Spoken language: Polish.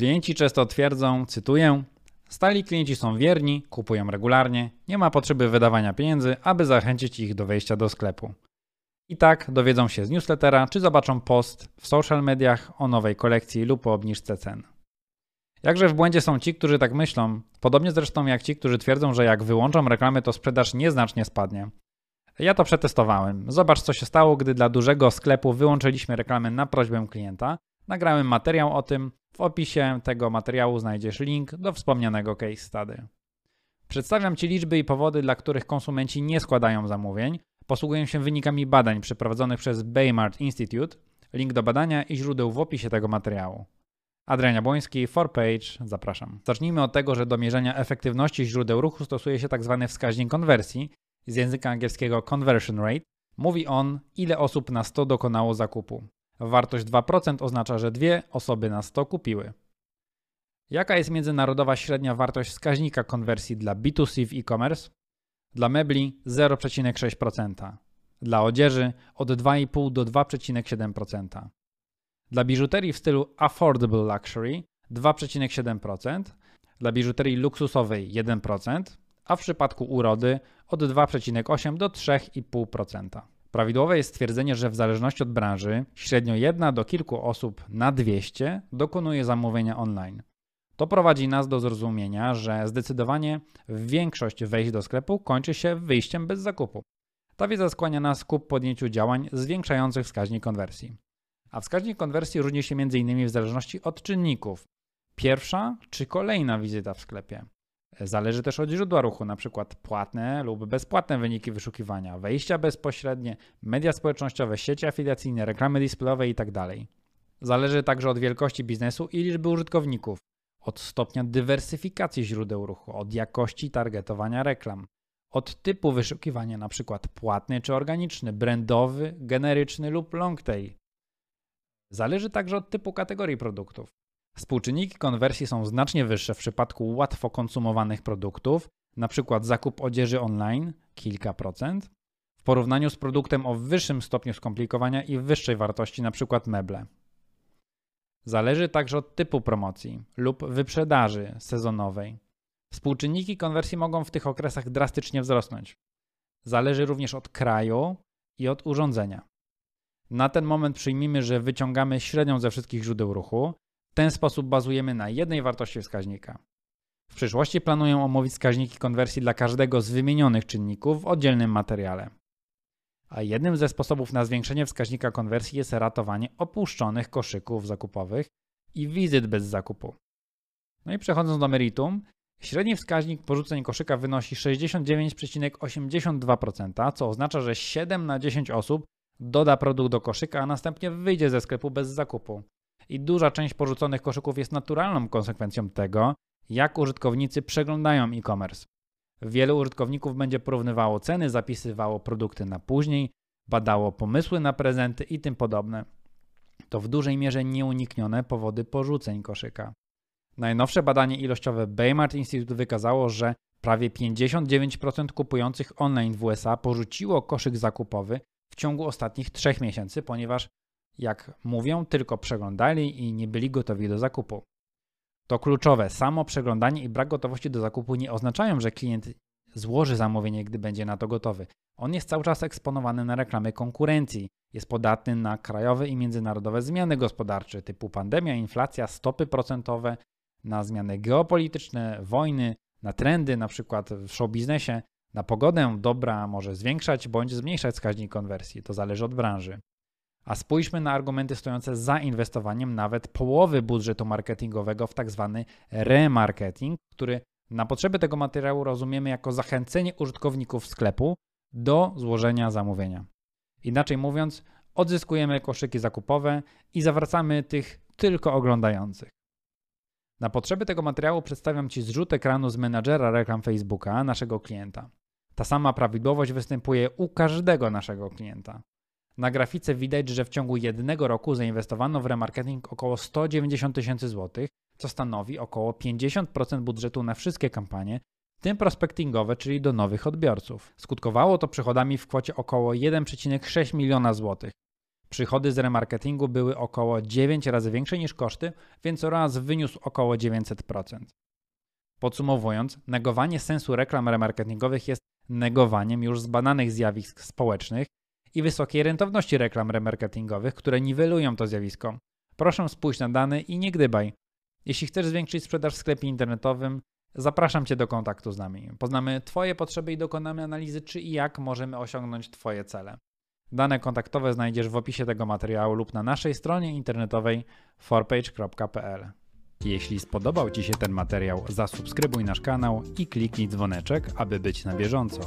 Klienci często twierdzą, cytuję, stali klienci są wierni, kupują regularnie, nie ma potrzeby wydawania pieniędzy, aby zachęcić ich do wejścia do sklepu. I tak dowiedzą się z newslettera, czy zobaczą post w social mediach o nowej kolekcji lub o obniżce cen. Jakże w błędzie są ci, którzy tak myślą, podobnie zresztą jak ci, którzy twierdzą, że jak wyłączą reklamy, to sprzedaż nieznacznie spadnie. Ja to przetestowałem. Zobacz, co się stało, gdy dla dużego sklepu wyłączyliśmy reklamy na prośbę klienta. Nagrałem materiał o tym. W opisie tego materiału znajdziesz link do wspomnianego case study. Przedstawiam Ci liczby i powody, dla których konsumenci nie składają zamówień. Posługuję się wynikami badań przeprowadzonych przez Baymart Institute. Link do badania i źródeł w opisie tego materiału. Adrian Jabłoński, 4Page, zapraszam. Zacznijmy od tego, że do mierzenia efektywności źródeł ruchu stosuje się tzw. Tak wskaźnik konwersji, z języka angielskiego conversion rate. Mówi on, ile osób na 100 dokonało zakupu. Wartość 2% oznacza, że dwie osoby na 100 kupiły. Jaka jest międzynarodowa średnia wartość wskaźnika konwersji dla B2C w e-commerce? Dla mebli 0,6%. Dla odzieży od 2,5 do 2,7%. Dla biżuterii w stylu affordable luxury 2,7%, dla biżuterii luksusowej 1%, a w przypadku urody od 2,8 do 3,5%. Prawidłowe jest stwierdzenie, że w zależności od branży średnio jedna do kilku osób na 200 dokonuje zamówienia online. To prowadzi nas do zrozumienia, że zdecydowanie większość wejść do sklepu kończy się wyjściem bez zakupu. Ta wiedza skłania nas ku podjęciu działań zwiększających wskaźnik konwersji. A wskaźnik konwersji różni się m.in. w zależności od czynników. Pierwsza czy kolejna wizyta w sklepie. Zależy też od źródła ruchu, np. płatne lub bezpłatne wyniki wyszukiwania, wejścia bezpośrednie, media społecznościowe, sieci afiliacyjne, reklamy displayowe itd. Tak Zależy także od wielkości biznesu i liczby użytkowników, od stopnia dywersyfikacji źródeł ruchu, od jakości targetowania reklam, od typu wyszukiwania, np. płatny czy organiczny, brandowy, generyczny lub long tail. Zależy także od typu kategorii produktów. Współczynniki konwersji są znacznie wyższe w przypadku łatwo konsumowanych produktów, np. zakup odzieży online kilka procent, w porównaniu z produktem o wyższym stopniu skomplikowania i wyższej wartości, np. meble. Zależy także od typu promocji lub wyprzedaży sezonowej. Współczynniki konwersji mogą w tych okresach drastycznie wzrosnąć. Zależy również od kraju i od urządzenia. Na ten moment przyjmijmy, że wyciągamy średnią ze wszystkich źródeł ruchu. W ten sposób bazujemy na jednej wartości wskaźnika. W przyszłości planuję omówić wskaźniki konwersji dla każdego z wymienionych czynników w oddzielnym materiale. A jednym ze sposobów na zwiększenie wskaźnika konwersji jest ratowanie opuszczonych koszyków zakupowych i wizyt bez zakupu. No i przechodząc do meritum, średni wskaźnik porzuceń koszyka wynosi 69,82%, co oznacza, że 7 na 10 osób doda produkt do koszyka, a następnie wyjdzie ze sklepu bez zakupu. I duża część porzuconych koszyków jest naturalną konsekwencją tego, jak użytkownicy przeglądają e-commerce. Wielu użytkowników będzie porównywało ceny, zapisywało produkty na później, badało pomysły na prezenty i tym podobne. To w dużej mierze nieuniknione powody porzuceń koszyka. Najnowsze badanie ilościowe Baymart Institute wykazało, że prawie 59% kupujących online w USA porzuciło koszyk zakupowy w ciągu ostatnich trzech miesięcy, ponieważ, jak mówią, tylko przeglądali i nie byli gotowi do zakupu. To kluczowe. Samo przeglądanie i brak gotowości do zakupu nie oznaczają, że klient złoży zamówienie, gdy będzie na to gotowy. On jest cały czas eksponowany na reklamy konkurencji, jest podatny na krajowe i międzynarodowe zmiany gospodarcze typu pandemia, inflacja, stopy procentowe, na zmiany geopolityczne, wojny, na trendy, na przykład w show biznesie. Na pogodę dobra może zwiększać bądź zmniejszać wskaźnik konwersji, to zależy od branży. A spójrzmy na argumenty stojące za inwestowaniem nawet połowy budżetu marketingowego w. Tak remarketing, który na potrzeby tego materiału rozumiemy jako zachęcenie użytkowników sklepu do złożenia zamówienia. Inaczej mówiąc, odzyskujemy koszyki zakupowe i zawracamy tych tylko oglądających. Na potrzeby tego materiału przedstawiam Ci zrzut ekranu z menadżera reklam Facebooka naszego klienta. Ta sama prawidłowość występuje u każdego naszego klienta. Na grafice widać, że w ciągu jednego roku zainwestowano w remarketing około 190 tysięcy złotych, co stanowi około 50% budżetu na wszystkie kampanie, w tym prospectingowe, czyli do nowych odbiorców. Skutkowało to przychodami w kwocie około 1,6 miliona złotych. Przychody z remarketingu były około 9 razy większe niż koszty, więc ROAS wyniósł około 900%. Podsumowując, negowanie sensu reklam remarketingowych jest negowaniem już zbadanych zjawisk społecznych i wysokiej rentowności reklam remarketingowych, które niwelują to zjawisko. Proszę spójrz na dane i nie gdybaj. Jeśli chcesz zwiększyć sprzedaż w sklepie internetowym, zapraszam Cię do kontaktu z nami. Poznamy Twoje potrzeby i dokonamy analizy, czy i jak możemy osiągnąć Twoje cele. Dane kontaktowe znajdziesz w opisie tego materiału lub na naszej stronie internetowej forpage.pl. Jeśli spodobał Ci się ten materiał, zasubskrybuj nasz kanał i kliknij dzwoneczek, aby być na bieżąco.